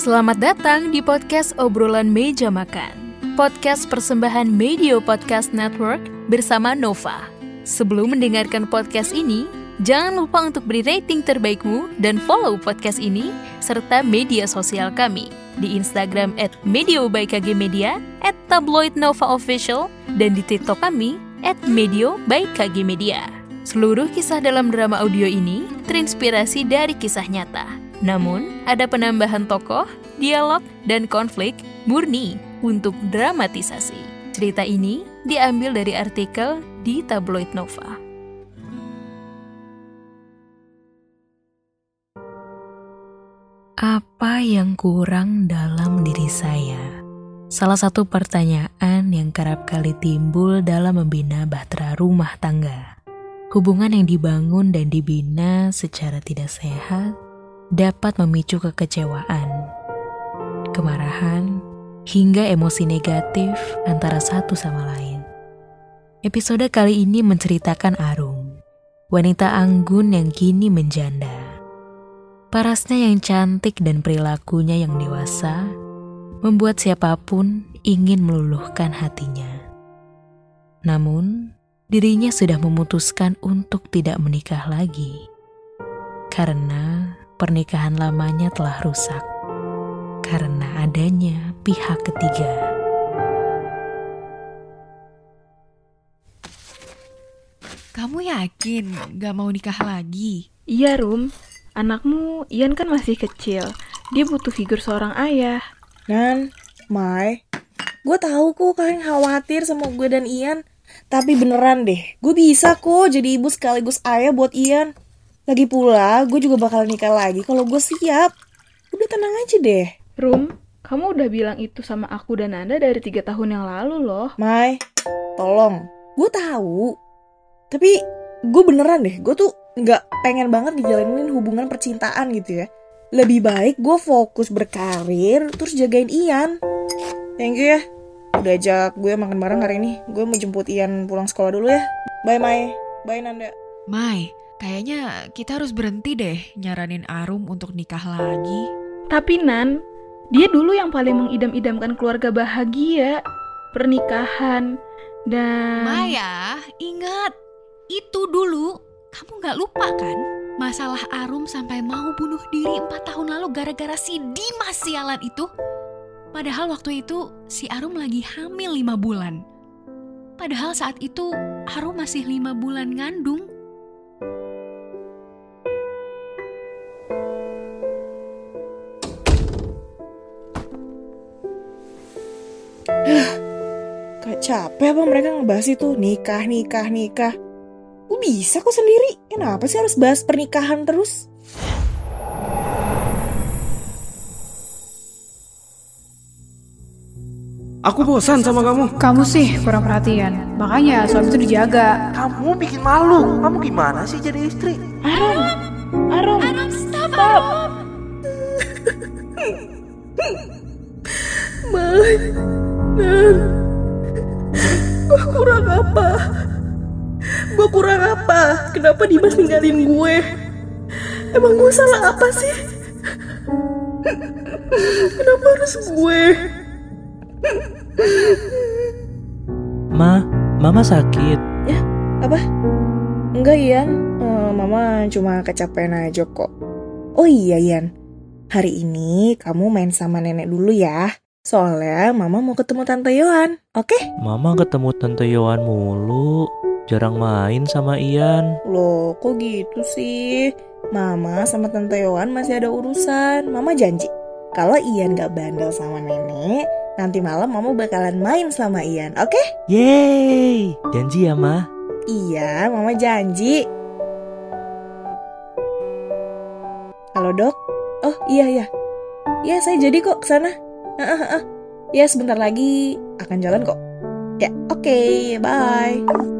Selamat datang di podcast obrolan meja makan. Podcast persembahan Media Podcast Network bersama Nova. Sebelum mendengarkan podcast ini, jangan lupa untuk beri rating terbaikmu dan follow podcast ini serta media sosial kami di Instagram at Medio by KG Media, at Tabloid Nova Official, dan di TikTok kami at Medio by KG Media. Seluruh kisah dalam drama audio ini terinspirasi dari kisah nyata namun, ada penambahan tokoh, dialog, dan konflik murni untuk dramatisasi. Cerita ini diambil dari artikel di tabloid Nova. Apa yang kurang dalam diri saya? Salah satu pertanyaan yang kerap kali timbul dalam membina bahtera rumah tangga. Hubungan yang dibangun dan dibina secara tidak sehat dapat memicu kekecewaan, kemarahan, hingga emosi negatif antara satu sama lain. Episode kali ini menceritakan Arum, wanita anggun yang kini menjanda. Parasnya yang cantik dan perilakunya yang dewasa membuat siapa pun ingin meluluhkan hatinya. Namun, dirinya sudah memutuskan untuk tidak menikah lagi karena pernikahan lamanya telah rusak karena adanya pihak ketiga. Kamu yakin gak mau nikah lagi? Iya, Rum. Anakmu, Ian kan masih kecil. Dia butuh figur seorang ayah. Nan, Mai, gue tahu kok kalian khawatir sama gue dan Ian. Tapi beneran deh, gue bisa kok jadi ibu sekaligus ayah buat Ian. Lagi pula, gue juga bakal nikah lagi kalau gue siap. Udah tenang aja deh. Rum, kamu udah bilang itu sama aku dan Anda dari tiga tahun yang lalu loh. Mai, tolong. Gue tahu. Tapi gue beneran deh, gue tuh nggak pengen banget dijalanin hubungan percintaan gitu ya. Lebih baik gue fokus berkarir, terus jagain Ian. Thank you ya. Udah ajak gue makan bareng hari ini. Gue mau jemput Ian pulang sekolah dulu ya. Bye Mai. Bye Nanda. Mai, Kayaknya kita harus berhenti deh nyaranin Arum untuk nikah lagi. Tapi Nan, dia dulu yang paling mengidam-idamkan keluarga bahagia, pernikahan, dan... Maya, ingat, itu dulu kamu gak lupa kan? Masalah Arum sampai mau bunuh diri 4 tahun lalu gara-gara si Dimas sialan itu. Padahal waktu itu si Arum lagi hamil 5 bulan. Padahal saat itu Arum masih 5 bulan ngandung. Capek apa mereka ngebahas itu nikah, nikah, nikah. Gue bisa kok sendiri. Kenapa sih harus bahas pernikahan terus? Aku bosan sama kamu. Kamu sih kurang perhatian. Makanya suami itu dijaga. Kamu bikin malu. Kamu gimana sih jadi istri? Arum, Arum, Arum, stop, Arum. Kenapa Dimas ninggalin gue? Emang gue salah apa sih? Kenapa harus gue? Ma, Mama sakit. Ya, apa? Enggak, Ian. Eh, Mama cuma kecapean aja kok. Oh iya, Ian. Hari ini kamu main sama nenek dulu ya. Soalnya Mama mau ketemu Tante Yohan, oke? Mama ketemu Tante Yohan mulu. Jarang main sama Ian. Loh, kok gitu sih? Mama sama Tante Yohan masih ada urusan. Mama janji, kalau Ian gak bandel sama nenek, nanti malam Mama bakalan main sama Ian, oke? Yeay, janji ya, Ma. Iya, Mama janji. Halo dok? Oh iya iya. Ya saya jadi kok ke sana. Heeh, heeh. Ya sebentar lagi akan jalan kok. Ya oke, bye.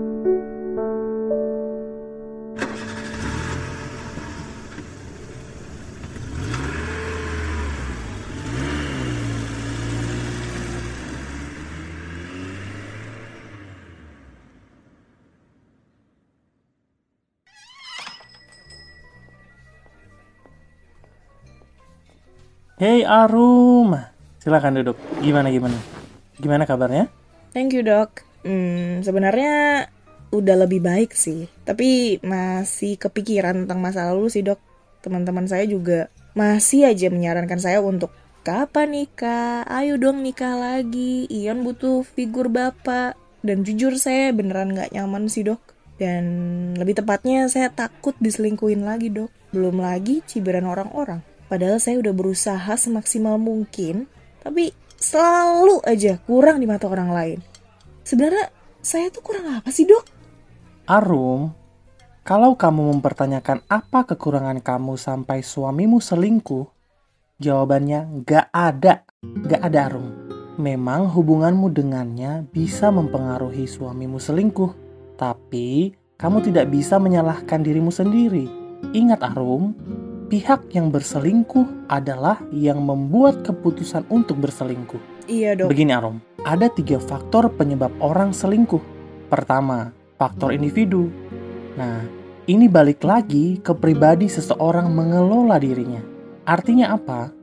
Hey Arum, silakan duduk. Gimana gimana? Gimana kabarnya? Thank you dok. Hmm, sebenarnya udah lebih baik sih. Tapi masih kepikiran tentang masa lalu sih dok. Teman-teman saya juga masih aja menyarankan saya untuk kapan nikah? Ayo dong nikah lagi. Ion butuh figur bapak. Dan jujur saya beneran gak nyaman sih dok. Dan lebih tepatnya saya takut diselingkuhin lagi dok. Belum lagi cibiran orang-orang. Padahal saya udah berusaha semaksimal mungkin, tapi selalu aja kurang di mata orang lain. Sebenarnya saya tuh kurang apa sih dok? Arum, kalau kamu mempertanyakan apa kekurangan kamu sampai suamimu selingkuh, jawabannya nggak ada. Nggak ada Arum. Memang hubunganmu dengannya bisa mempengaruhi suamimu selingkuh, tapi kamu tidak bisa menyalahkan dirimu sendiri. Ingat Arum, pihak yang berselingkuh adalah yang membuat keputusan untuk berselingkuh. Iya dok. Begini Arum, ada tiga faktor penyebab orang selingkuh. Pertama, faktor individu. Nah, ini balik lagi ke pribadi seseorang mengelola dirinya. Artinya apa?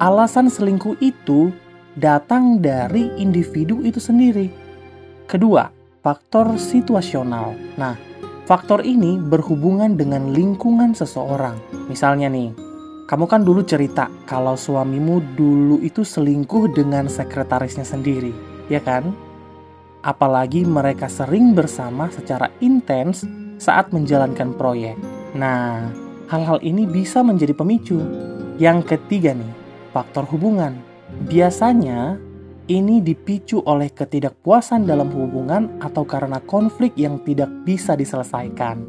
Alasan selingkuh itu datang dari individu itu sendiri. Kedua, faktor situasional. Nah, Faktor ini berhubungan dengan lingkungan seseorang. Misalnya nih, kamu kan dulu cerita kalau suamimu dulu itu selingkuh dengan sekretarisnya sendiri, ya kan? Apalagi mereka sering bersama secara intens saat menjalankan proyek. Nah, hal-hal ini bisa menjadi pemicu. Yang ketiga nih, faktor hubungan. Biasanya ini dipicu oleh ketidakpuasan dalam hubungan atau karena konflik yang tidak bisa diselesaikan.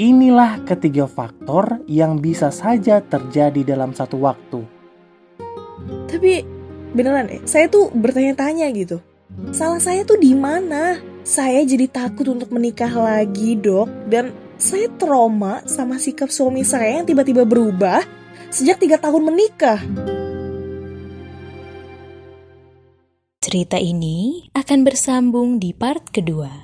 Inilah ketiga faktor yang bisa saja terjadi dalam satu waktu. Tapi beneran ya, saya tuh bertanya-tanya gitu. Salah saya tuh di mana? Saya jadi takut untuk menikah lagi, Dok. Dan saya trauma sama sikap suami saya yang tiba-tiba berubah sejak tiga tahun menikah. Cerita ini akan bersambung di part kedua.